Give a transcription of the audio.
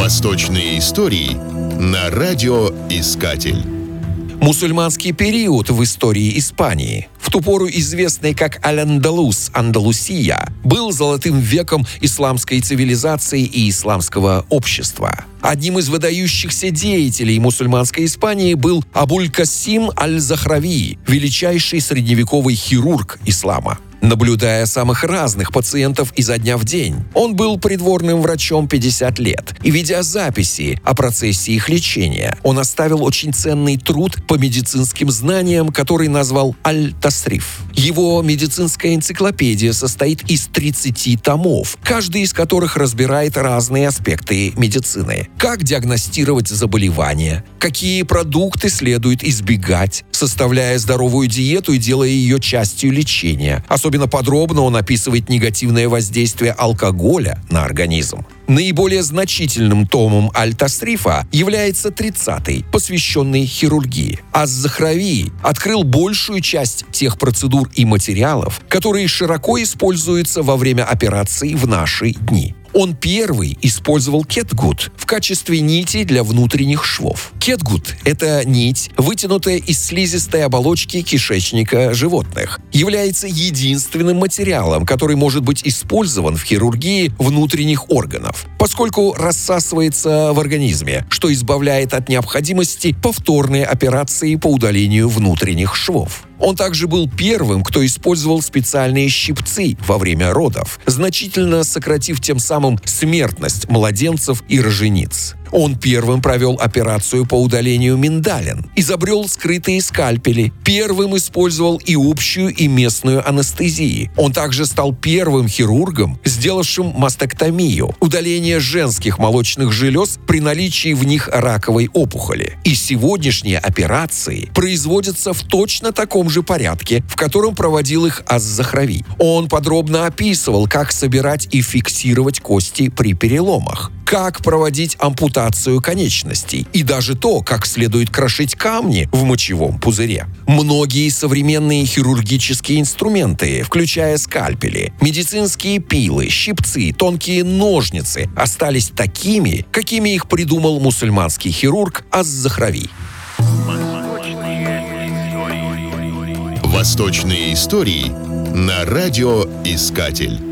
Восточные истории на радиоискатель. Мусульманский период в истории Испании, в ту пору известный как Аль-Андалус, Андалусия, был золотым веком исламской цивилизации и исламского общества. Одним из выдающихся деятелей мусульманской Испании был Абуль-Касим Аль-Захрави, величайший средневековый хирург ислама наблюдая самых разных пациентов изо дня в день. Он был придворным врачом 50 лет, и ведя записи о процессе их лечения, он оставил очень ценный труд по медицинским знаниям, который назвал «Аль-Тасриф». Его медицинская энциклопедия состоит из 30 томов, каждый из которых разбирает разные аспекты медицины. Как диагностировать заболевания, какие продукты следует избегать, составляя здоровую диету и делая ее частью лечения. Особенно подробно он описывает негативное воздействие алкоголя на организм. Наиболее значительным томом Аль-Тасрифа является 30-й, посвященный хирургии. Аз-Захрави открыл большую часть тех процедур и материалов, которые широко используются во время операций в наши дни. Он первый использовал кетгут в качестве нити для внутренних швов. Кетгут – это нить, вытянутая из слизистой оболочки кишечника животных. Является единственным материалом, который может быть использован в хирургии внутренних органов, поскольку рассасывается в организме, что избавляет от необходимости повторной операции по удалению внутренних швов. Он также был первым, кто использовал специальные щипцы во время родов, значительно сократив тем самым смертность младенцев и рожениц. Он первым провел операцию по удалению миндалин, изобрел скрытые скальпели, первым использовал и общую, и местную анестезии. Он также стал первым хирургом, сделавшим мастектомию, удаление женских молочных желез при наличии в них раковой опухоли. И сегодняшние операции производятся в точно таком же порядке, в котором проводил их Аз-Захрави. Он подробно описывал, как собирать и фиксировать кости при переломах как проводить ампутацию конечностей и даже то, как следует крошить камни в мочевом пузыре. Многие современные хирургические инструменты, включая скальпели, медицинские пилы, щипцы, тонкие ножницы, остались такими, какими их придумал мусульманский хирург Аз-Захрави. Восточные истории на радиоискатель.